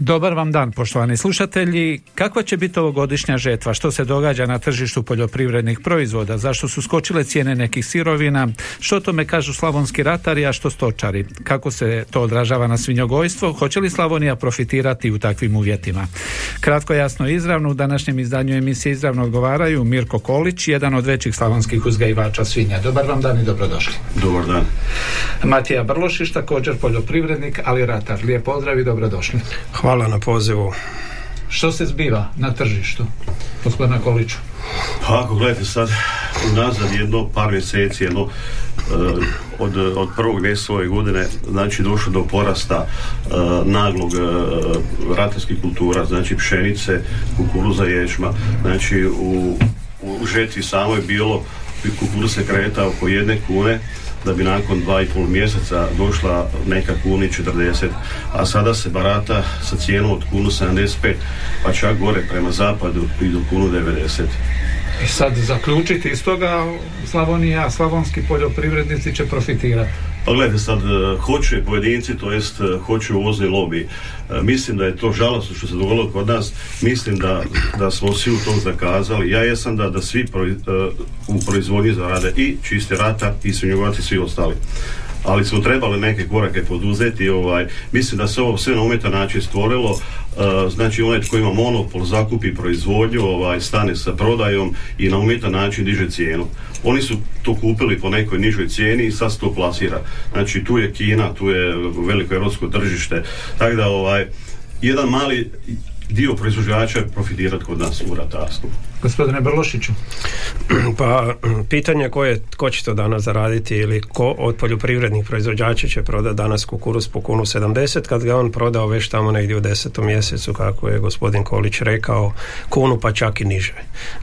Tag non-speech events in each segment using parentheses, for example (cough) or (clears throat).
Dobar vam dan, poštovani slušatelji. Kakva će biti ovogodišnja žetva? Što se događa na tržištu poljoprivrednih proizvoda? Zašto su skočile cijene nekih sirovina? Što tome kažu slavonski ratari, a što stočari? Kako se to odražava na svinjogojstvo? Hoće li Slavonija profitirati u takvim uvjetima? Kratko, jasno i izravno, u današnjem izdanju emisije izravno odgovaraju Mirko Kolić, jedan od većih slavonskih uzgajivača svinja. Dobar vam dan i dobrodošli. Dobar dan. Matija Brlošiš, također poljoprivrednik, ali ratar. Lijep pozdrav i dobrodošli. Hvala na pozivu. Što se zbiva na tržištu, gospodina Koliću? Pa ako gledate sad nazad jedno par mjeseci, jedno eh, od, od prvog mjeseca ove godine, znači došlo do porasta eh, naglog uh, ratarskih kultura, znači pšenice, kukuruza, ječma. Znači u, u žetvi samo je bilo kukuruz se kreta oko jedne kune, da bi nakon dva i pol mjeseca došla neka kuni 40, a sada se barata sa cijenom od kunu 75, pa čak gore prema zapadu i do kunu 90. I sad zaključiti iz toga Slavonija, slavonski poljoprivrednici će profitirati. Pa gledajte sad, e, hoće pojedinci, to jest e, hoće uvozni lobby. E, Mislim da je to žalostno što se dogodilo kod nas. Mislim da, da smo svi u tom zakazali. Ja jesam da, da svi e, u proizvodnji zarade i čisti rata i svinjovaci svi ostali. Ali smo trebali neke korake poduzeti. Ovaj, mislim da se ovo sve na umjetan način stvorilo. E, znači onaj tko ima monopol zakupi proizvodnju, ovaj, stane sa prodajom i na umjetan način diže cijenu. Oni su to kupili po nekoj nižoj cijeni i sad se to plasira. Znači tu je Kina, tu je veliko europsko tržište. Tako da ovaj, jedan mali dio proizvođača profitirati kod nas u ratarstvu. Gospodine Brlošiću, Pa pitanje ko je, tko će to danas zaraditi ili ko od poljoprivrednih proizvođača će prodati danas kukuruz po kunu 70 kad ga on prodao već tamo negdje u desetom mjesecu kako je gospodin Kolić rekao kunu pa čak i niže.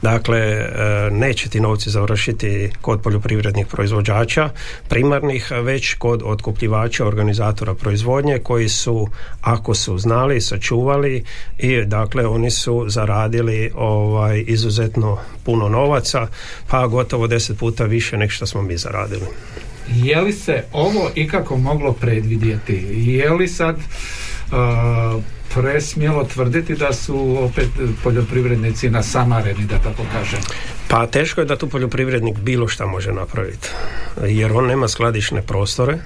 Dakle, e, neće ti novci završiti kod poljoprivrednih proizvođača primarnih, već kod otkupljivača, organizatora proizvodnje koji su, ako su znali, sačuvali i dakle oni su zaradili ovaj izuzetno puno novaca, pa gotovo deset puta više nego što smo mi zaradili. je li se ovo ikako moglo predvidjeti? Je li sad uh, presmjelo tvrditi da su opet poljoprivrednici nasamareni, da tako kažem? Pa teško je da tu poljoprivrednik bilo šta može napraviti, jer on nema skladišne prostore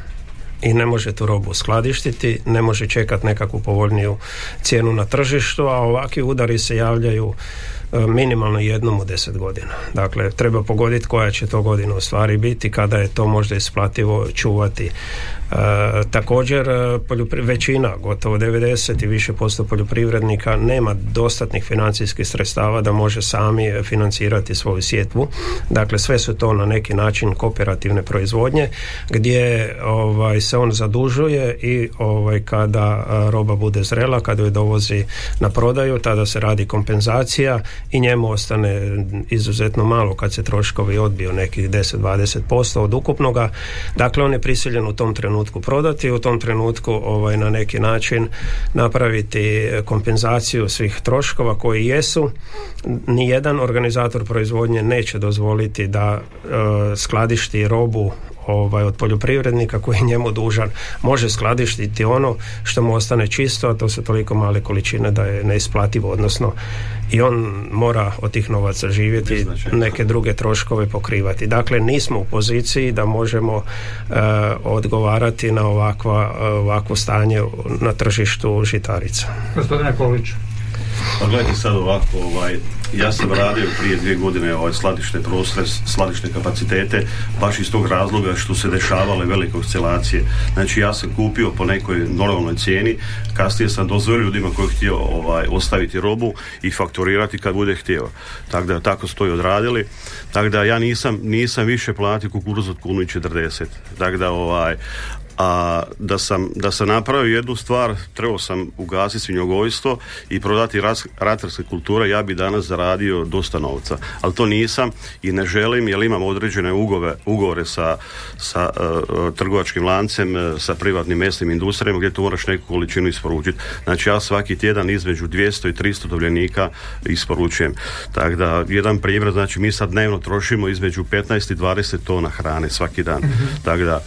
i ne može tu robu skladištiti, ne može čekati nekakvu povoljniju cijenu na tržištu, a ovakvi udari se javljaju e, minimalno jednom u deset godina. Dakle, treba pogoditi koja će to godina u stvari biti, kada je to možda isplativo čuvati. E, također, e, većina, gotovo 90 i više posto poljoprivrednika nema dostatnih financijskih sredstava da može sami e, financirati svoju sjetvu. Dakle, sve su to na neki način kooperativne proizvodnje, gdje ovaj, se on zadužuje i ovaj, kada a, roba bude zrela, kada je dovozi na prodaju, tada se radi kompenzacija i njemu ostane izuzetno malo kad se troškovi odbiju nekih 10-20% od ukupnoga. Dakle, on je prisiljen u tom trenutku prodati, u tom trenutku ovaj, na neki način napraviti kompenzaciju svih troškova koji jesu. Nijedan organizator proizvodnje neće dozvoliti da e, skladišti robu ovaj, od poljoprivrednika koji je njemu dužan može skladištiti ono što mu ostane čisto, a to su toliko male količine da je neisplativo, odnosno i on mora od tih novaca živjeti, Beznačajno. neke druge troškove pokrivati. Dakle, nismo u poziciji da možemo e, odgovarati na ovakva, ovakvo stanje na tržištu žitarica. Gospodine Koliću, Pa gledajte sad ovako, ovaj, ja sam radio prije dvije godine ovaj, skladišne prostore, skladišne kapacitete, baš iz tog razloga što se dešavale velike oscilacije. Znači ja sam kupio po nekoj normalnoj cijeni, kasnije sam dozvolio ljudima koji htio ovaj, ostaviti robu i fakturirati kad bude htio. Tako da tako su odradili. Tako da ja nisam, nisam više platio kukuruz od kunu i 40. Tako da ovaj, a da sam, da sam napravio jednu stvar, trebao sam ugasiti svinjogojstvo i prodati ras, ratarske kulture, ja bi danas zaradio dosta novca. Ali to nisam i ne želim jer imam određene ugove, ugovore sa, sa uh, trgovačkim lancem, uh, sa privatnim mesnim industrijama gdje tu moraš neku količinu isporučiti. Znači ja svaki tjedan između 200 i 300 tovljenika isporučujem. Tako da, jedan primjer, znači mi sad dnevno trošimo između 15 i 20 tona hrane svaki dan. mm Tako da,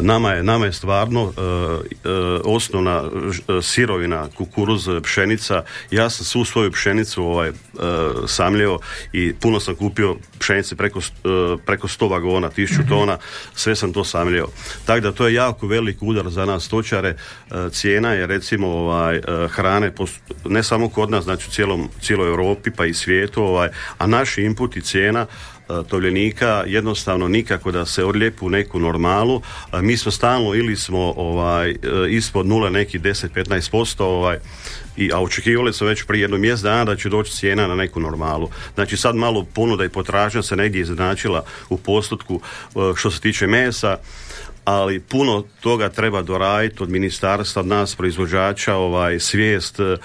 nama je, nama je stvarno uh, osnovna sirovina, kukuruz, pšenica. Ja sam svu svoju pšenicu ovaj, samljeo i puno sam kupio pšenice preko, preko 100 vagona, 1000 mhm. tona, sve sam to samljeo. Tako da to je jako velik udar za nas stočare. Cijena je recimo ovaj, hrane, ne samo kod nas, znači u cijelom, cijeloj Europi pa i svijetu, ovaj, a naši input i cijena E, tovljenika jednostavno nikako da se odlijepu u neku normalu. E, mi smo stalno ili smo ovaj, e, ispod nula neki 10-15% ovaj, i, a očekivali smo već prije jedno mjesec dana da će doći cijena na neku normalu. Znači sad malo ponuda i potražnja se negdje izjednačila u postotku što se tiče mesa ali puno toga treba doraditi od ministarstva, od nas proizvođača, ovaj svijest e,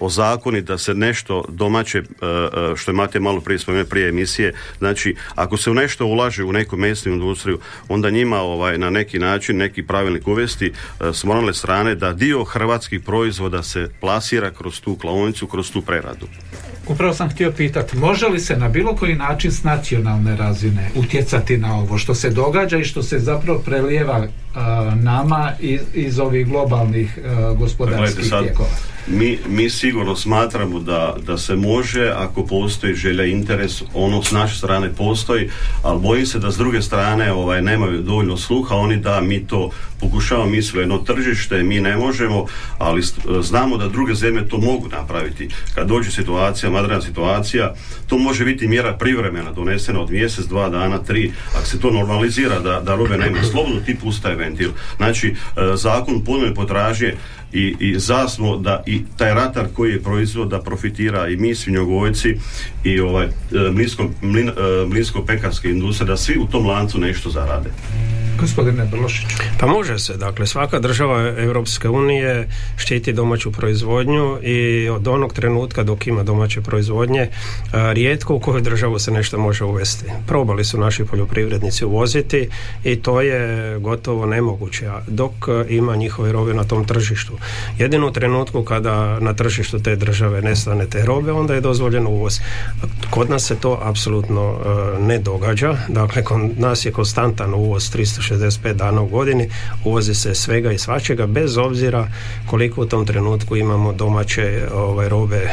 o zakoni da se nešto domaće, e, e, što imate malo prije spomenuti prije emisije, znači ako se u nešto ulaže u neku mesnu industriju, onda njima ovaj na neki način neki pravilnik uvesti s moralne strane da dio hrvatskih proizvoda se plasira kroz tu klaonicu, kroz tu preradu. Upravo sam htio pitati, može li se na bilo koji način s nacionalne razine utjecati na ovo što se događa i što se zapravo prelijeva nama iz, iz ovih globalnih gospodarskih tijekova? Mi, mi sigurno smatramo da, da se može ako postoji želja interes ono s naše strane postoji ali bojim se da s druge strane ovaj, nemaju dovoljno sluha oni da mi to pokušavamo mi smo jedno tržište mi ne možemo ali znamo da druge zemlje to mogu napraviti kad dođe situacija, madrena situacija to može biti mjera privremena donesena od mjesec, dva dana, tri ako se to normalizira da, da robe nema slobodno ti pustaje ventil znači e, zakon puno potražnje i, i zasmo da i taj ratar koji je proizvod da profitira i mi svinjogojci i ovaj e, mlinsko, mlin, e, mlinsko pekarske industrije da svi u tom lancu nešto zarade. Gospodine Brlošić. Pa može se, dakle svaka država Europske unije štiti domaću proizvodnju i od onog trenutka dok ima domaće proizvodnje rijetko u kojoj državu se nešto može uvesti. Probali su naši poljoprivrednici uvoziti i to je gotovo nemoguće dok ima njihove robe na tom tržištu. Jedino u trenutku kada na tržištu te države nestane te robe, onda je dozvoljen uvoz. Kod nas se to apsolutno ne događa. Dakle, kod nas je konstantan uvoz 360 365 dana u godini uvozi se svega i svačega bez obzira koliko u tom trenutku imamo domaće ovaj, robe e,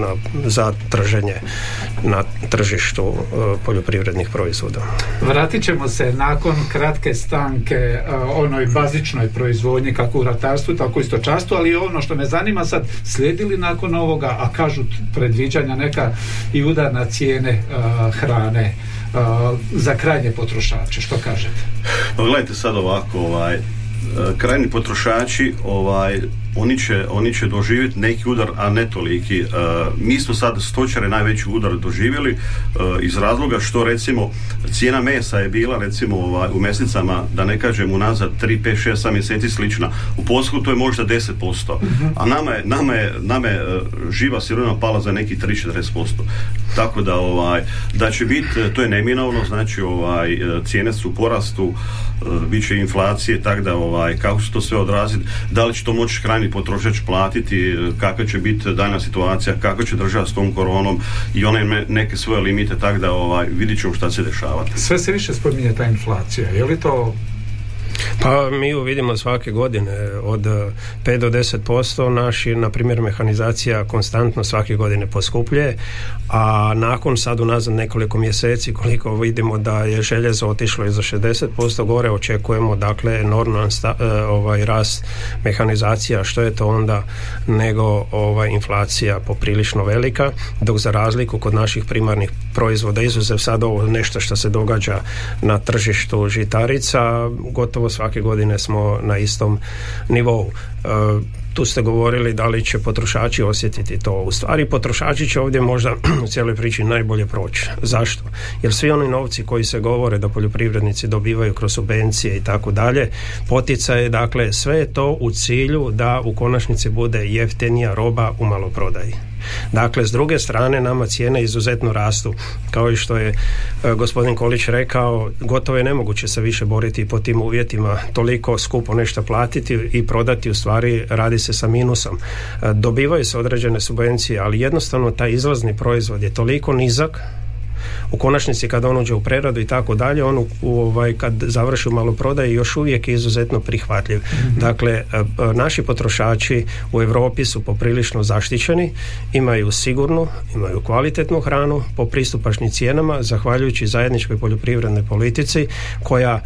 na, za trženje na tržištu e, poljoprivrednih proizvoda. Vratit ćemo se nakon kratke stanke e, onoj bazičnoj proizvodnji kako u ratarstvu tako stočarstvu, ali ono što me zanima sad slijedili nakon ovoga, a kažu predviđanja neka i udar na cijene hrane za krajnje potrošače. Što kažete? Pa gledajte sad ovako, ovaj, krajni potrošači ovaj oni će, oni će doživjeti neki udar, a ne toliki. E, mi smo sad stočare najveći udar doživjeli e, iz razloga što recimo cijena mesa je bila recimo ovaj, u mesecama, da ne kažem unazad 3, 5, 6, 7 mjeseci slična. U Polsku to je možda 10%, uh a nama je, nama je, nama je e, živa sirovina pala za neki 3-40%. Tako da ovaj, da će biti, to je neminovno, znači ovaj, cijene su u porastu, bit će inflacije, tako da ovaj, kako će to sve odraziti, da li će to moći krajnji krajnji potrošač platiti, kakva će biti daljna situacija, kako će država s tom koronom i one neke svoje limite, tako da ovaj, vidit ćemo šta se dešavati. Sve se više spominje ta inflacija, je li to pa mi ju vidimo svake godine od 5 do 10% naši, na primjer mehanizacija konstantno svake godine poskupljuje, a nakon sad unazad nekoliko mjeseci koliko vidimo da je željezo otišlo i za 60% gore očekujemo dakle enorman e, ovaj rast mehanizacija što je to onda nego ovaj inflacija poprilično velika dok za razliku kod naših primarnih proizvoda izuzev sad ovo nešto što se događa na tržištu žitarica gotovo sva svake godine smo na istom nivou. Tu ste govorili da li će potrošači osjetiti to. U stvari potrošači će ovdje možda (clears throat) u cijeloj priči najbolje proći. Zašto? Jer svi oni novci koji se govore da poljoprivrednici dobivaju kroz subvencije i tako dalje, poticaje, dakle sve je to u cilju da u konačnici bude jeftinija roba u maloprodaji. Dakle, s druge strane nama cijene izuzetno rastu. Kao i što je e, gospodin Kolić rekao, gotovo je nemoguće se više boriti po tim uvjetima, toliko skupo nešto platiti i prodati u stvari radi se sa minusom. E, dobivaju se određene subvencije, ali jednostavno taj izlazni proizvod je toliko nizak u konačnici kad on uđe u preradu i tako dalje, on u, ovaj, kad završi u maloprodaji još uvijek je izuzetno prihvatljiv. Mhm. Dakle, e, e, naši potrošači u Europi su poprilično zaštićeni, imaju sigurnu, imaju kvalitetnu hranu po pristupačnim cijenama, zahvaljujući zajedničkoj poljoprivrednoj politici koja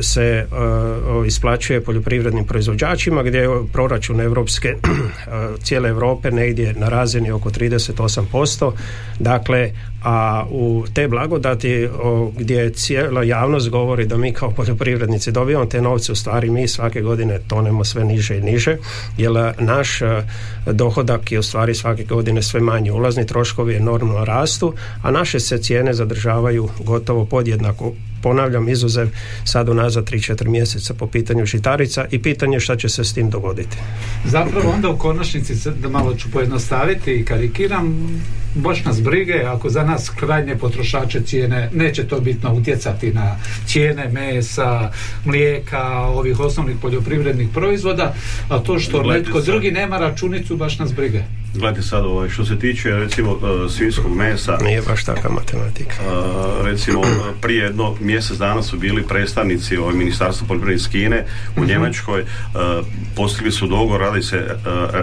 se isplaćuje poljoprivrednim proizvođačima gdje je proračun Europske (clears throat) cijele Europe negdje na razini oko 38%. Dakle, a u te blagodati gdje cijela javnost govori da mi kao poljoprivrednici dobivamo te novce, u stvari mi svake godine tonemo sve niže i niže, jer naš dohodak je u stvari svake godine sve manji. Ulazni troškovi enormno rastu, a naše se cijene zadržavaju gotovo podjednako ponavljam izuzev sad unazad 3-4 mjeseca po pitanju žitarica i pitanje šta će se s tim dogoditi. Zapravo onda u konačnici da malo ću pojednostaviti i karikiram baš nas brige ako za nas krajnje potrošače cijene neće to bitno utjecati na cijene mesa, mlijeka, ovih osnovnih poljoprivrednih proizvoda, a to što netko drugi nema računicu baš nas brige. Gledajte sad, ovaj, što se tiče recimo uh, svinskog mesa Nije baš takva matematika. uh, Recimo prije jedno mjesec dana su bili predstavnici ovaj, Ministarstva poljoprivrede iz Kine u uh Njemačkoj uh, postigli su dogovor, radi se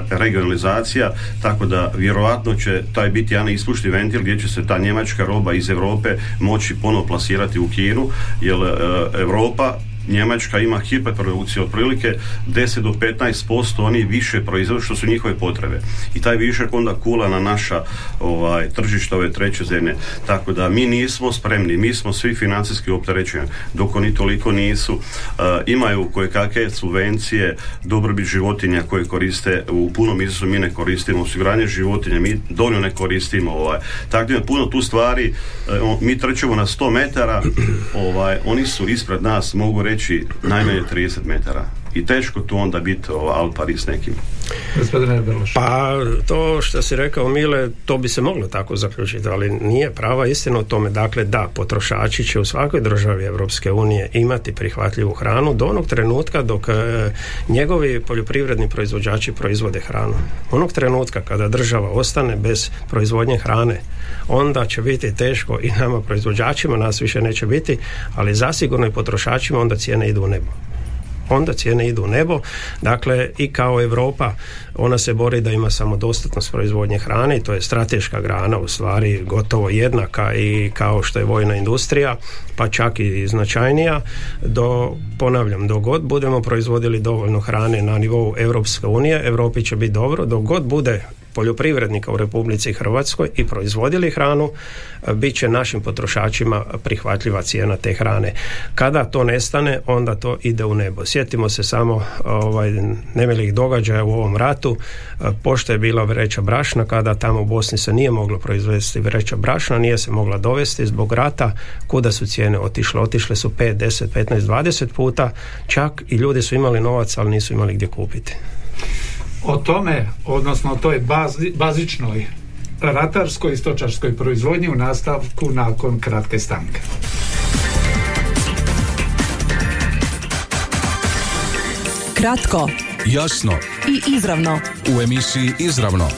regionalizacija tako da vjerojatno će taj biti jedan ispušni ventil gdje će se ta njemačka roba iz Europe moći ponovo plasirati u Kinu jer Europa Njemačka ima hiperprodukciju otprilike 10 do 15% oni više proizvode što su njihove potrebe. I taj višak onda kula na naša ovaj, tržišta ove treće zemlje. Tako da mi nismo spremni, mi smo svi financijski opterećeni, dok oni toliko nisu. Uh, imaju koje kakve subvencije, dobrobit životinja koje koriste u punom iznosu mi ne koristimo, osiguranje životinja mi dovoljno ne koristimo. Ovaj. Tako da puno tu stvari, uh, mi trčemo na 100 metara, (clears throat) ovaj, oni su ispred nas, mogu reći reći najmanje 30 metara i teško tu onda biti al s nekim. Pa to što si rekao Mile, to bi se moglo tako zaključiti, ali nije prava istina o tome. Dakle, da, potrošači će u svakoj državi Europske unije imati prihvatljivu hranu do onog trenutka dok e, njegovi poljoprivredni proizvođači proizvode hranu. Onog trenutka kada država ostane bez proizvodnje hrane, onda će biti teško i nama proizvođačima, nas više neće biti, ali zasigurno i potrošačima onda cijene idu u nebo onda cijene idu u nebo. Dakle, i kao Europa ona se bori da ima samodostatnost proizvodnje hrane i to je strateška grana u stvari gotovo jednaka i kao što je vojna industrija pa čak i značajnija do, ponavljam, dok god budemo proizvodili dovoljno hrane na nivou Europske unije, Europi će biti dobro, dok god bude poljoprivrednika u Republici Hrvatskoj i proizvodili hranu, e, bit će našim potrošačima prihvatljiva cijena te hrane. Kada to nestane, onda to ide u nebo. Sjetimo se samo ovaj, nemilih događaja u ovom ratu, e, pošto je bila vreća brašna, kada tamo u Bosni se nije moglo proizvesti vreća brašna, nije se mogla dovesti zbog rata, kuda su cijene otišle? Otišle su 5, 10, 15, 20 puta, čak i ljudi su imali novac, ali nisu imali gdje kupiti o tome, odnosno o toj bazičnoj ratarskoj i stočarskoj proizvodnji u nastavku nakon kratke stanke. Kratko, jasno i izravno. U emisiji Izravno.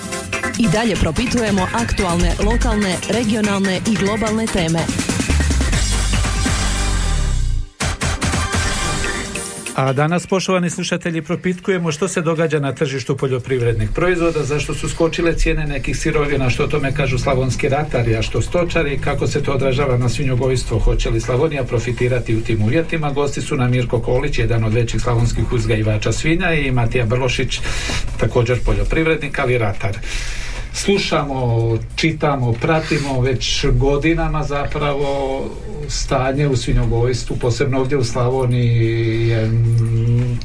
I dalje propitujemo aktualne, lokalne, regionalne i globalne teme. A danas, poštovani slušatelji, propitkujemo što se događa na tržištu poljoprivrednih proizvoda, zašto su skočile cijene nekih sirovina, što o tome kažu slavonski ratari, a što stočari, kako se to odražava na svinjogojstvo, hoće li Slavonija profitirati u tim uvjetima. Gosti su nam Mirko Kolić, jedan od većih slavonskih uzgajivača svinja i Matija Brlošić, također poljoprivrednik, ali ratar. Slušamo, čitamo, pratimo već godinama zapravo stanje u svinjogojstvu, posebno ovdje u Slavoniji je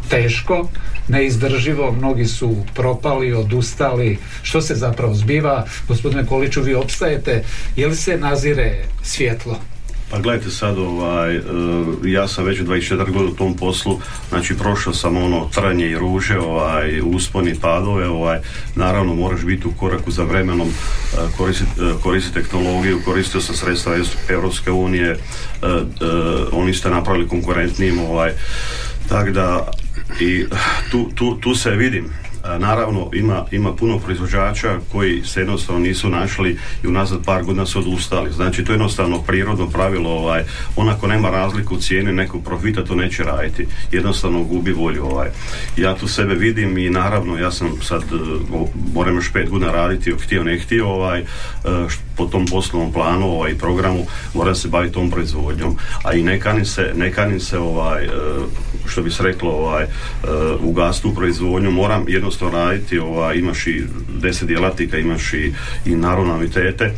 teško, neizdrživo, mnogi su propali, odustali. Što se zapravo zbiva? Gospodine Koliću, vi opstajete, je li se nazire svjetlo? Pa gledajte sad, ovaj, e, ja sam već 24 godina u tom poslu, znači prošao sam ono tranje i ruže, ovaj, usponi padove, ovaj, naravno moraš biti u koraku za vremenom, e, koristiti koristi tehnologiju, koristio sam sredstva Europske unije, e, oni ste napravili konkurentnijim, ovaj, tako da i tu, tu, tu se vidim Naravno, ima, ima puno proizvođača koji se jednostavno nisu našli i unazad par godina su odustali. Znači, to je jednostavno prirodno pravilo, ovaj, onako nema razliku u cijeni nekog profita, to neće raditi. Jednostavno gubi volju. Ovaj. Ja tu sebe vidim i naravno, ja sam sad, e, moram još pet godina raditi, htio ne htio, ovaj, e, po tom poslovnom planu ovaj, programu, moram se baviti tom proizvodnjom. A i ne kanim se, ne kanim se ovaj, e, što bi se reklo, ovaj, u gastu proizvodnju, moram jedno to raditi, ova, imaš i deset djelatnika, imaš i, i naravnavitete.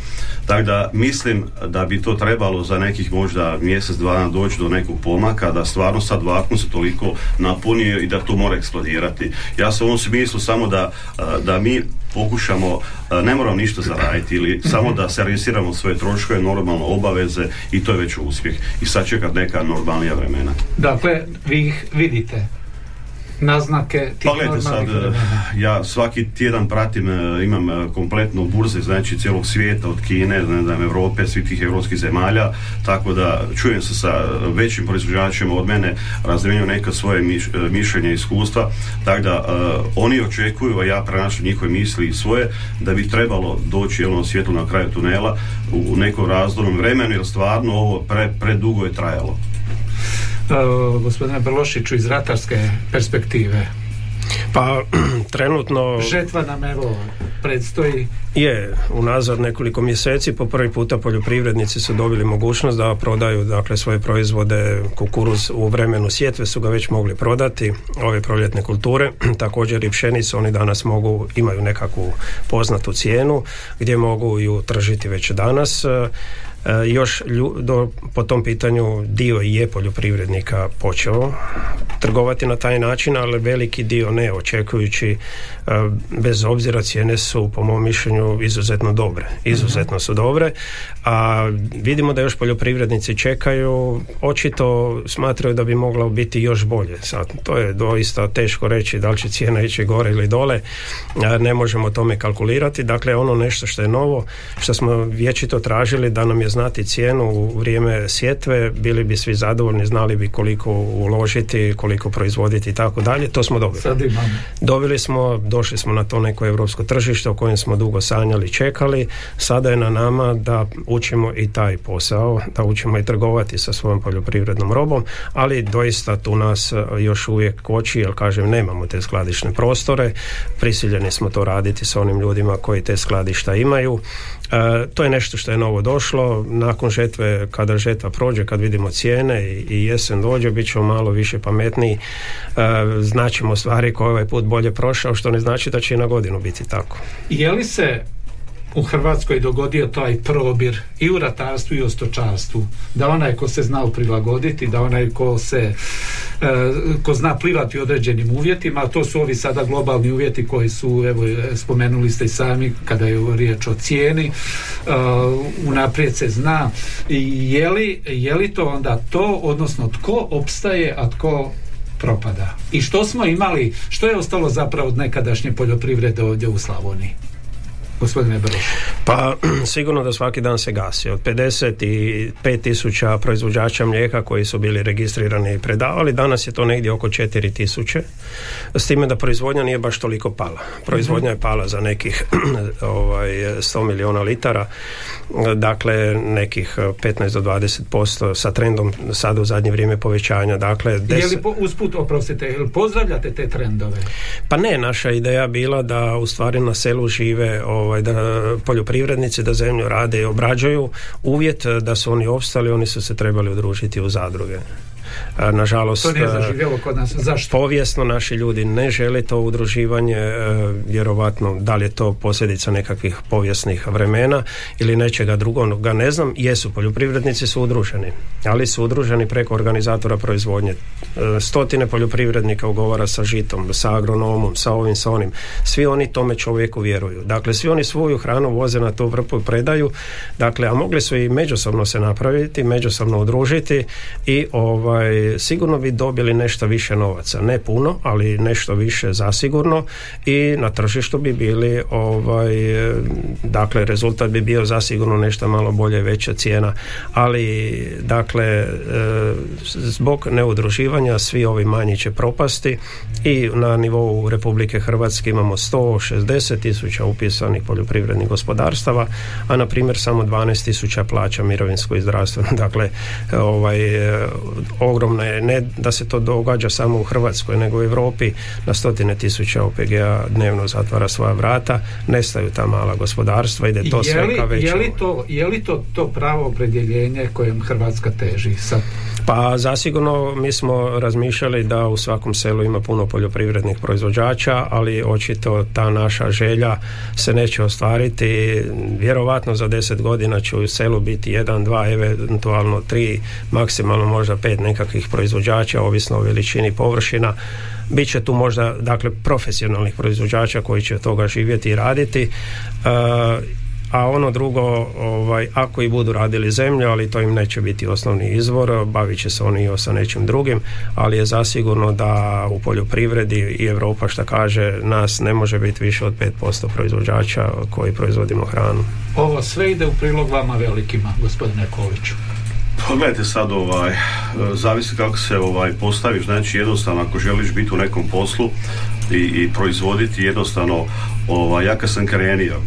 Tako da mislim da bi to trebalo za nekih možda mjesec, dva doći do nekog pomaka, da stvarno sad vakum se toliko napuni i da to mora eksplodirati. Ja sam u ovom smislu samo da, da mi pokušamo, ne moramo ništa zaraditi ili samo da servisiramo svoje troškove, normalno obaveze i to je već uspjeh. I sad čekat neka normalnija vremena. Dakle, vi ih vidite naznake tih pa sad, ja svaki tjedan pratim, e, imam e, kompletno burze, znači cijelog svijeta, od Kine, ne znam, Europe, svih tih europskih zemalja, tako da čujem se sa većim proizvođačima od mene, razmijenju neka svoje miš, mišljenja i iskustva, tako da oni očekuju, a ja prenašam njihove misli i svoje, da bi trebalo doći ono svjetlo na kraju tunela u, nekom razdobnom vremenu, jer stvarno ovo pre, predugo je trajalo. Uh, gospodine Brlošiću iz ratarske perspektive? Pa (clears throat) trenutno... Žetva nam evo predstoji. Je, unazad nekoliko mjeseci po prvi puta poljoprivrednici su dobili mogućnost da prodaju dakle svoje proizvode, kukuruz u vremenu sjetve su ga već mogli prodati, ove proljetne kulture, (clears throat) također i pšenicu oni danas mogu, imaju nekakvu poznatu cijenu gdje mogu ju tržiti već danas. E, još do, po tom pitanju dio je poljoprivrednika počeo trgovati na taj način, ali veliki dio ne, očekujući e, bez obzira cijene su po mom mišljenju izuzetno dobre. Izuzetno su dobre, a vidimo da još poljoprivrednici čekaju, očito smatraju da bi moglo biti još bolje. Sad, to je doista teško reći da li će cijena ići gore ili dole, ne možemo tome kalkulirati. Dakle, ono nešto što je novo, što smo vječito tražili da nam je znati cijenu u vrijeme sjetve, bili bi svi zadovoljni, znali bi koliko uložiti, koliko proizvoditi i tako dalje. To smo dobili. Sad Dobili smo, došli smo na to neko europsko tržište o kojem smo dugo sanjali, čekali. Sada je na nama da učimo i taj posao, da učimo i trgovati sa svojom poljoprivrednom robom, ali doista tu nas e, još uvijek koči, jer kažem nemamo te skladišne prostore, prisiljeni smo to raditi sa onim ljudima koji te skladišta imaju. E, to je nešto što je novo došlo, nakon žetve, kada žetva prođe, kad vidimo cijene i, i jesen dođe, bit ćemo malo više pametniji, e, značimo stvari koje ovaj put bolje prošao, što ne znači da će i na godinu biti tako. Je li se u Hrvatskoj dogodio taj probir i u ratarstvu i u stočarstvu. Da onaj ko se zna prilagoditi da onaj ko se e, ko zna plivati u određenim uvjetima a to su ovi sada globalni uvjeti koji su evo spomenuli ste i sami kada je riječ o cijeni uh, unaprijed se zna. Je li, je li to onda to odnosno tko opstaje a tko propada? I što smo imali što je ostalo zapravo od nekadašnje poljoprivrede ovdje u Slavoniji gospodine Pa (clears throat) sigurno da svaki dan se gasi. Od 55 tisuća proizvođača mlijeka koji su bili registrirani i predavali, danas je to negdje oko 4 tisuće. S time da proizvodnja nije baš toliko pala. Proizvodnja je pala za nekih (clears throat) ovaj, 100 milijuna litara, dakle nekih 15 do 20% sa trendom sada u zadnje vrijeme povećanja. Dakle, des... Je li po, usput, oprostite, pozdravljate te trendove? Pa ne, naša ideja bila da u stvari na selu žive ovaj, ovaj, da poljoprivrednici da zemlju rade i obrađuju uvjet da su oni opstali oni su se trebali udružiti u zadruge Nažalost, to nije zaživjelo kod nas. Zašto? Povijesno naši ljudi ne žele to udruživanje, vjerovatno da li je to posljedica nekakvih povijesnih vremena ili nečega drugoga, ne znam, jesu poljoprivrednici su udruženi, ali su udruženi preko organizatora proizvodnje. Stotine poljoprivrednika ugovara sa žitom, sa agronomom, sa ovim, sa onim. Svi oni tome čovjeku vjeruju. Dakle, svi oni svoju hranu voze na tu vrpu i predaju. Dakle, a mogli su i međusobno se napraviti, međusobno udružiti i ovaj, sigurno bi dobili nešto više novaca. Ne puno, ali nešto više zasigurno i na tržištu bi bili ovaj, dakle, rezultat bi bio zasigurno nešto malo bolje, veća cijena, ali dakle, e, zbog neudruživanja svi ovi manji će propasti i na nivou Republike Hrvatske imamo 160 tisuća upisanih poljoprivrednih gospodarstava, a na primjer samo 12 tisuća plaća mirovinsko i zdravstveno. (laughs) Dakle, ovaj, ogromna je, ne da se to događa samo u Hrvatskoj, nego u Europi na stotine tisuća OPG-a dnevno zatvara svoja vrata, nestaju ta mala gospodarstva, ide to sve ka Je li to, je li to, to pravo opredjeljenje kojem Hrvatska teži sad? Pa zasigurno mi smo razmišljali da u svakom selu ima puno poljoprivrednih proizvođača, ali očito ta naša želja se neće ostvariti. Vjerovatno za deset godina će u selu biti jedan, dva, eventualno tri, maksimalno možda pet nekakvih proizvođača, ovisno o veličini površina. Biće tu možda dakle profesionalnih proizvođača koji će toga živjeti i raditi. E, a ono drugo, ovaj, ako i budu radili zemlju, ali to im neće biti osnovni izvor, bavit će se oni i sa nečim drugim, ali je zasigurno da u poljoprivredi i Europa što kaže, nas ne može biti više od 5% proizvođača koji proizvodimo hranu. Ovo sve ide u prilog vama velikima, gospodine Koliću. Pogledajte sad, ovaj, zavisi kako se ovaj, postaviš, znači jednostavno ako želiš biti u nekom poslu i, i proizvoditi jednostavno, ovaj, ja kad sam krenio,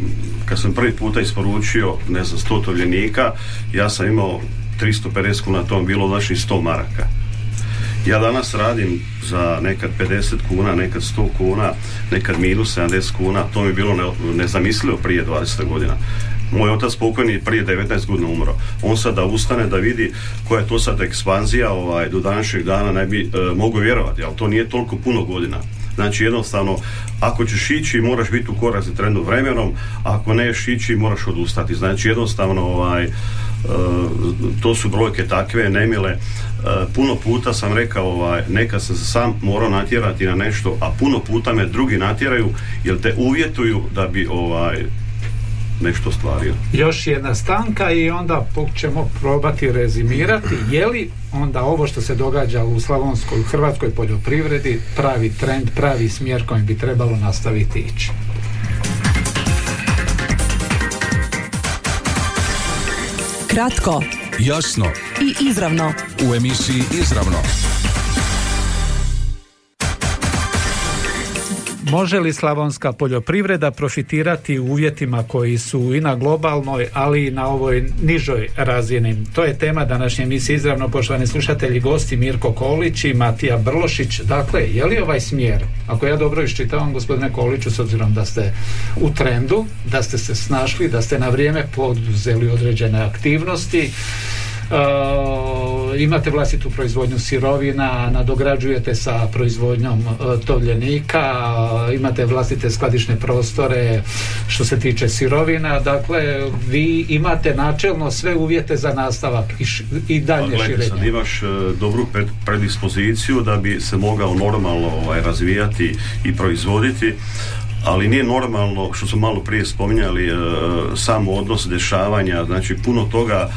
kad sam prvi puta isporučio, ne znam, 100 tovljenika, ja sam imao 350 kuna, to bilo znači 100 maraka. Ja danas radim za nekad 50 kuna, nekad 100 kuna, nekad minus 70 kuna, to mi je bilo nezamislivo prije 20 godina. Moj otac pokojni prije 19 godina umro. On sad da ustane da vidi koja je to sad ekspanzija ovaj, do današnjeg dana ne bi e, mogu vjerovati, ali to nije toliko puno godina. Znači jednostavno, ako ćeš ići moraš biti u korak za trendom vremenom, ako ne ići moraš odustati. Znači jednostavno ovaj, e, to su brojke takve, nemile. E, puno puta sam rekao, ovaj, neka sam se sam morao natjerati na nešto, a puno puta me drugi natjeraju jer te uvjetuju da bi ovaj, nešto stvario. Još jedna stanka i onda ćemo probati rezimirati je li onda ovo što se događa u slavonskoj, u hrvatskoj poljoprivredi pravi trend, pravi smjer kojim bi trebalo nastaviti ići. Kratko, jasno i izravno. U emisiji Izravno. Može li slavonska poljoprivreda profitirati u uvjetima koji su i na globalnoj, ali i na ovoj nižoj razini? To je tema današnje emisije izravno, poštovani slušatelji, gosti Mirko Kolić i Matija Brlošić. Dakle, je li ovaj smjer, ako ja dobro iščitavam gospodine Koliću, s obzirom da ste u trendu, da ste se snašli, da ste na vrijeme poduzeli određene aktivnosti, imate vlastitu proizvodnju sirovina, nadograđujete sa proizvodnjom uh, tovljenika, uh, imate vlastite skladišne prostore što se tiče sirovina, dakle vi imate načelno sve uvjete za nastavak i, i dalje pa, širenje. Sad imaš dobru predispoziciju da bi se mogao normalno ovaj, razvijati i proizvoditi ali nije normalno što smo malo prije spominjali samo odnos dešavanja znači puno toga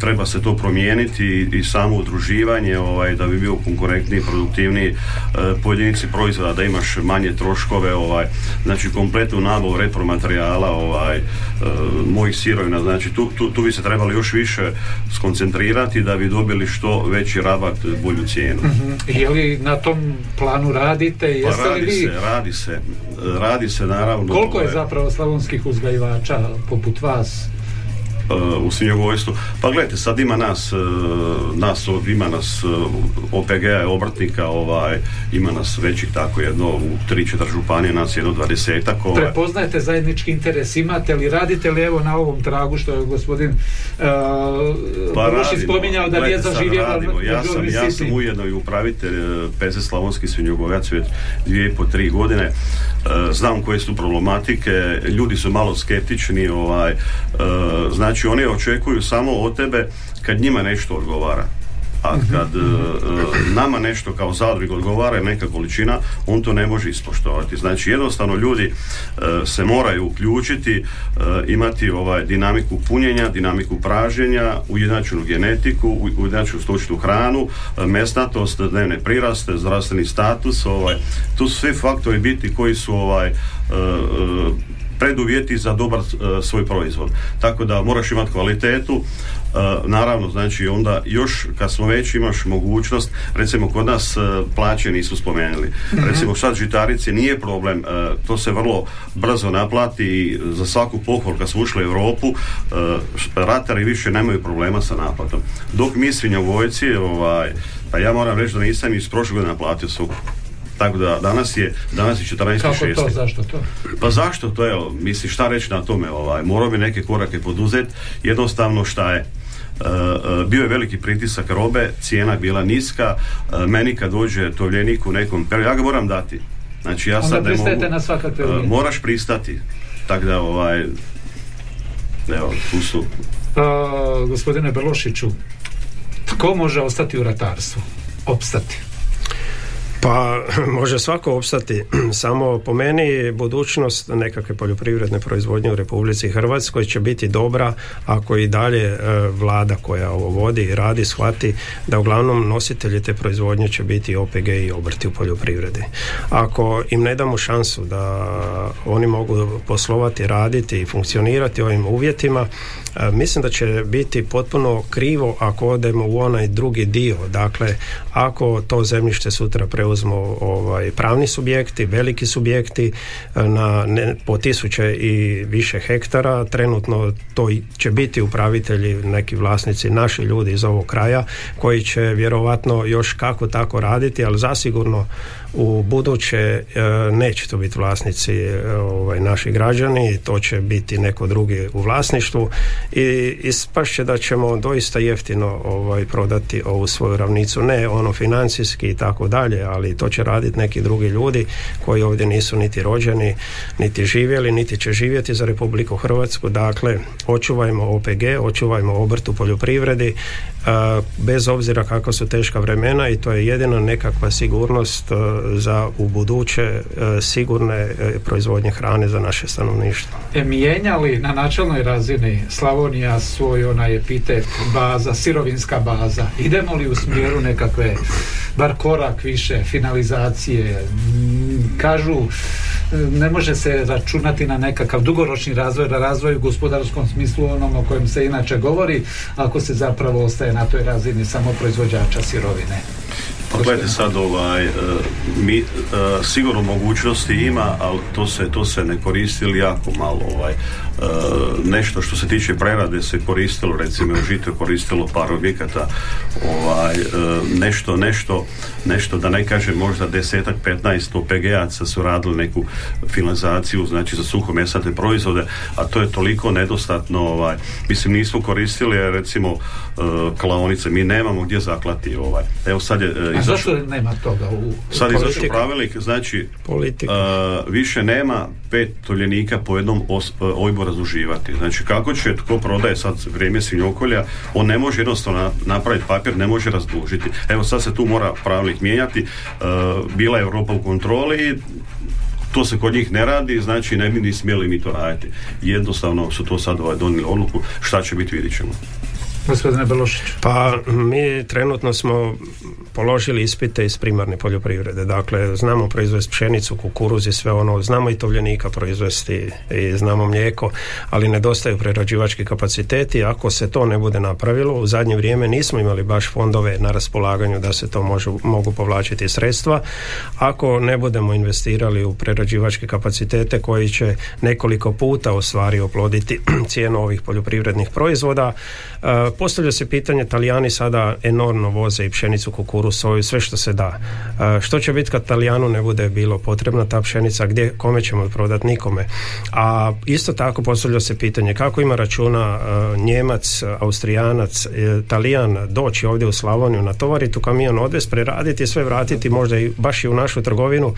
treba se to promijeniti i samo udruživanje ovaj, da bi bio konkurentniji, produktivniji e, pojedinici proizvoda, da imaš manje troškove, ovaj, znači kompletnu nabavu repromaterijala ovaj, e, mojih sirovina, znači tu, tu, tu bi se trebali još više skoncentrirati da bi dobili što veći rabat, bolju cijenu. uh Je li na tom planu radite? Pa Jeste radi li vi... se, radi se, radi se naravno. Koliko je zapravo slavonskih uzgajivača poput vas u svinjogojstvu. Pa gledajte, sad ima nas, nas ima nas OPG-a, obrtnika, ovaj, ima nas većih tako jedno u tri, četiri županije, nas jedno dvadesetak. Ovaj. Prepoznajete zajednički interes, imate li, radite li evo na ovom tragu što je gospodin uh, pa spominjao da nije zaživjela ja sam, ja sam ujedno i upravitelj PZ Slavonski svinjogojac već dvije i po tri godine. Znam koje su problematike, ljudi su malo skeptični, ovaj, znači oni očekuju samo od tebe kad njima nešto odgovara. A kad uh, nama nešto kao zadrug odgovara neka količina, on to ne može ispoštovati. Znači jednostavno ljudi uh, se moraju uključiti, imati ovaj dinamiku punjenja, dinamiku praženja, ujednačenu genetiku, ujednačenu stočnu hranu, mesnatost, dnevne priraste, zdravstveni status, ovaj, tu su svi faktori biti koji su ovaj preduvjeti za dobar svoj proizvod. Tako da moraš imati kvalitetu, naravno, znači onda još kad smo već imaš mogućnost, recimo kod nas plaće nisu spomenuli. Mhm. Recimo sad žitarice nije problem, to se vrlo brzo naplati i za svaku pohvalu kad smo ušli u Europu, ratari više nemaju problema sa naplatom. Dok mi svinjogojci, ovaj, pa ja moram reći da nisam iz prošle godine naplatio suku. Tako da danas je, danas je 14. Kako to, zašto to? Pa zašto to, evo, misli šta reći na tome, ovaj, morao bi neke korake poduzeti, jednostavno šta je, Uh, bio je veliki pritisak robe, cijena je bila niska, uh, meni kad dođe tovljenik u nekom periodu, ja ga moram dati. Znači ja sad ne mogu, na svakakve moraš pristati. Tako da ovaj evo, tu su. gospodine Brlošiću, tko može ostati u ratarstvu? Opstati? Pa (laughs) može svako opstati, (clears throat) samo po meni budućnost nekakve poljoprivredne proizvodnje u Republici Hrvatskoj će biti dobra ako i dalje e, vlada koja ovo vodi i radi shvati da uglavnom nositelji te proizvodnje će biti OPG i obrti u poljoprivredi. Ako im ne damo šansu da oni mogu poslovati, raditi i funkcionirati u ovim uvjetima, mislim da će biti potpuno krivo ako odemo u onaj drugi dio. Dakle, ako to zemljište sutra preuzme uzmu ovaj, pravni subjekti, veliki subjekti na ne, po tisuće i više hektara. Trenutno to će biti upravitelji, neki vlasnici, naši ljudi iz ovog kraja koji će vjerovatno još kako tako raditi, ali zasigurno u buduće e, neće to biti vlasnici e, ovaj, naši građani, to će biti neko drugi u vlasništvu i ispašće da ćemo doista jeftino ovaj, prodati ovu svoju ravnicu, ne ono financijski i tako dalje, ali to će raditi neki drugi ljudi koji ovdje nisu niti rođeni, niti živjeli, niti će živjeti za Republiku Hrvatsku. Dakle, očuvajmo OPG, očuvajmo obrt u poljoprivredi, bez obzira kako su teška vremena i to je jedina nekakva sigurnost za u buduće e, sigurne e, proizvodnje hrane za naše stanovništvo. E, mijenjali na načelnoj razini Slavonija svoj onaj epitet baza, sirovinska baza? Idemo li u smjeru nekakve bar korak više finalizacije? Kažu ne može se računati na nekakav dugoročni razvoj, na razvoj u gospodarskom smislu onom o kojem se inače govori, ako se zapravo ostaje na toj razini samo proizvođača sirovine. Gledajte sad ovaj, e, mi e, sigurno mogućnosti ima, ali to se, to se ne koristi jako malo ovaj. E, nešto što se tiče prerade se koristilo, recimo u žitu koristilo par objekata ovaj, nešto, nešto, nešto da ne kažem možda desetak, 15 OPG-aca su radili neku finalizaciju, znači za suhomesate proizvode, a to je toliko nedostatno, ovaj, mislim nismo koristili recimo klaonice, mi nemamo gdje zaklati ovaj. Evo sad je zašto nema toga u Sad izašao pravilnik, znači više nema pet toljenika po jednom os, ojbu razduživati. Znači kako će tko prodaje sad vrijeme svinjokolja, on ne može jednostavno napraviti papir, ne može razdužiti. Evo sad se tu mora pravilnik mijenjati. bila je Europa u kontroli to se kod njih ne radi, znači ne bi ni smjeli mi to raditi. Jednostavno su to sad ovaj donijeli odluku, šta će biti vidit ćemo. Gospodine Belošić. Pa mi trenutno smo položili ispite iz primarne poljoprivrede. Dakle, znamo proizvesti pšenicu, kukuruz i sve ono, znamo i tovljenika proizvesti i znamo mlijeko, ali nedostaju prerađivački kapaciteti. Ako se to ne bude napravilo, u zadnje vrijeme nismo imali baš fondove na raspolaganju da se to može, mogu povlačiti sredstva. Ako ne budemo investirali u prerađivačke kapacitete koji će nekoliko puta u oploditi (clears throat) cijenu ovih poljoprivrednih proizvoda, e, postavlja se pitanje, Talijani sada enormno voze i pšenicu, kukuru, soju, sve što se da. E, što će biti kad Talijanu ne bude bilo potrebna ta pšenica, gdje, kome ćemo prodati, nikome. A isto tako postavlja se pitanje kako ima računa e, Njemac, Austrijanac, Talijan doći ovdje u Slavoniju, natovariti u kamion, odvesti, preraditi, sve vratiti možda i baš i u našu trgovinu,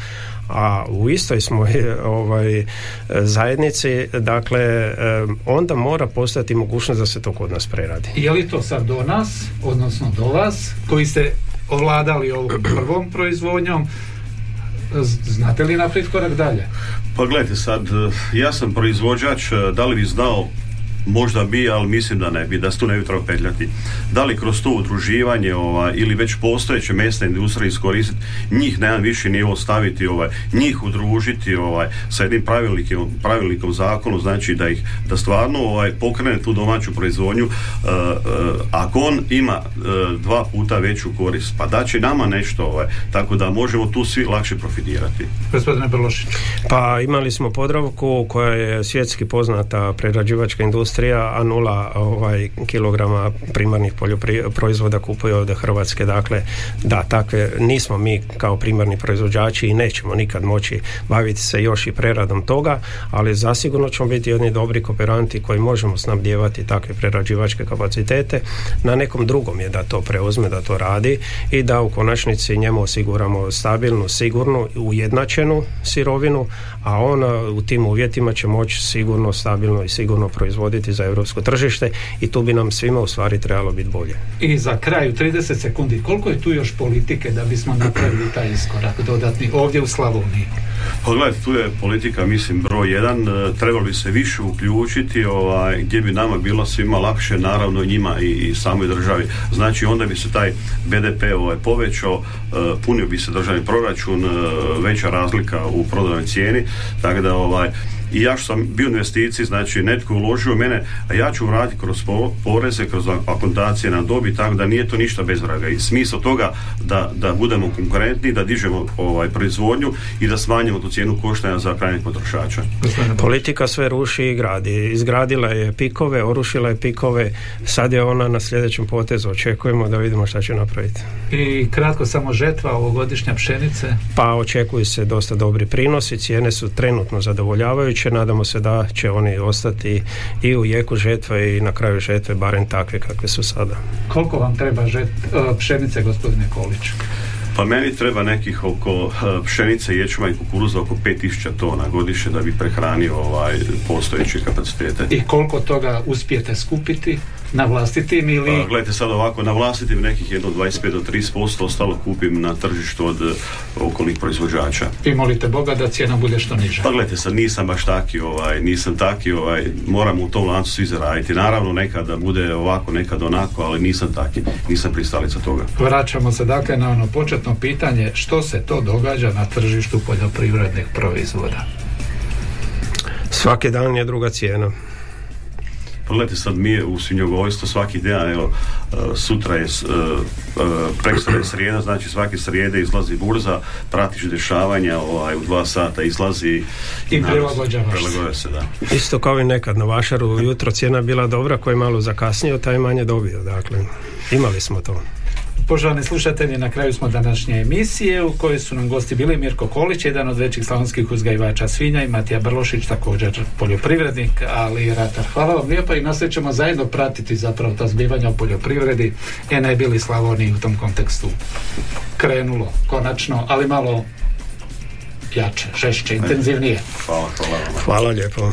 a u istoj smo (laughs) ovaj, zajednici, dakle onda mora postati mogućnost da se to kod nas preradi. Je li to sad do nas, odnosno do vas, koji ste ovladali ovom prvom proizvodnjom, znate li naprijed korak dalje? Pa gledajte sad, ja sam proizvođač, da li bi znao možda bi, ali mislim da ne bi, da se tu ne bi trebalo petljati. Da li kroz to udruživanje ovaj, ili već postojeće mesne industrije iskoristiti, njih na jedan viši nivo staviti, ovaj, njih udružiti ovaj, sa jednim pravilnikom, pravilnikom zakonu, znači da ih da stvarno ovaj, pokrene tu domaću proizvodnju, uh, uh, ako on ima uh, dva puta veću korist, pa da će nama nešto, ovaj, tako da možemo tu svi lakše profitirati. Gospodine Belošić. Pa imali smo Podravku koja je svjetski poznata prerađivačka industrija industrija, a nula ovaj, kilograma primarnih proizvoda kupuje ovdje Hrvatske. Dakle, da, takve nismo mi kao primarni proizvođači i nećemo nikad moći baviti se još i preradom toga, ali zasigurno ćemo biti jedni dobri kooperanti koji možemo snabdjevati takve prerađivačke kapacitete. Na nekom drugom je da to preuzme, da to radi i da u konačnici njemu osiguramo stabilnu, sigurnu, ujednačenu sirovinu, a on u tim uvjetima će moći sigurno, stabilno i sigurno proizvoditi za europsko tržište i tu bi nam svima u stvari trebalo biti bolje. I za kraju 30 sekundi, koliko je tu još politike da bismo napravili taj iskorak dodatni ovdje u Slavoniji? Pa gledajte, tu je politika, mislim, broj jedan, e, trebalo bi se više uključiti ovaj, gdje bi nama bilo svima lakše, naravno njima i, i samoj državi. Znači, onda bi se taj BDP ovaj, povećao, e, punio bi se državni proračun, e, veća razlika u prodajnoj cijeni, tako da ovaj, i ja što sam bio u investiciji, znači netko uložio u mene, a ja ću vratiti kroz poreze, kroz akontacije na dobi, tako da nije to ništa bez vraga. I smisao toga da, da budemo konkurentni, da dižemo ovaj proizvodnju i da smanjimo tu cijenu koštanja za krajnjeg potrošača. Politika sve ruši i gradi. Izgradila je pikove, orušila je pikove, sad je ona na sljedećem potezu. Očekujemo da vidimo šta će napraviti. I kratko samo žetva ovogodišnja pšenice? Pa očekuju se dosta dobri prinosi, cijene su trenutno zadovoljavajuće nadamo se da će oni ostati i u jeku žetve i na kraju žetve barem takve kakve su sada. Koliko vam treba žet, e, pšenice gospodine Kolić? Pa meni treba nekih oko e, pšenice, ječma i kukuruza oko 5000 tona godišnje da bi prehranio ovaj postojeće kapacitete. I koliko toga uspijete skupiti? Na vlastitim ili... Pa, gledajte sad ovako, na vlastitim nekih jedno 25 do 30%, ostalo kupim na tržištu od uh, okolnih proizvođača. I molite Boga da cijena bude što niža. Pa gledajte sad, nisam baš taki, ovaj, nisam taki, ovaj, moram u tom lancu svi zaraditi. Naravno nekada bude ovako, nekad onako, ali nisam taki, nisam pristalica toga. Vraćamo se dakle na ono početno pitanje, što se to događa na tržištu poljoprivrednih proizvoda? Svaki dan je druga cijena. Pogledajte sad mi u svinjogojstvu svaki dan, evo, e, sutra je, e, e, je srijeda, znači svake srijede izlazi burza, pratiš dešavanja, ovaj, u dva sata izlazi i prilagođava se. Da. Isto kao i nekad na Vašaru, jutro cijena bila dobra, koji je malo zakasnio, taj manje dobio, dakle, imali smo to. Poštovani slušatelji, na kraju smo današnje emisije u kojoj su nam gosti bili Mirko Kolić, jedan od većih slavonskih uzgajivača svinja i Matija Brlošić, također poljoprivrednik, ali i ratar. Hvala vam lijepa i nastavit ćemo zajedno pratiti zapravo ta zbivanja u poljoprivredi. E ne bili Slavoniji u tom kontekstu krenulo, konačno, ali malo jače, žešće, intenzivnije. Hvala, hvala. Hvala lijepo.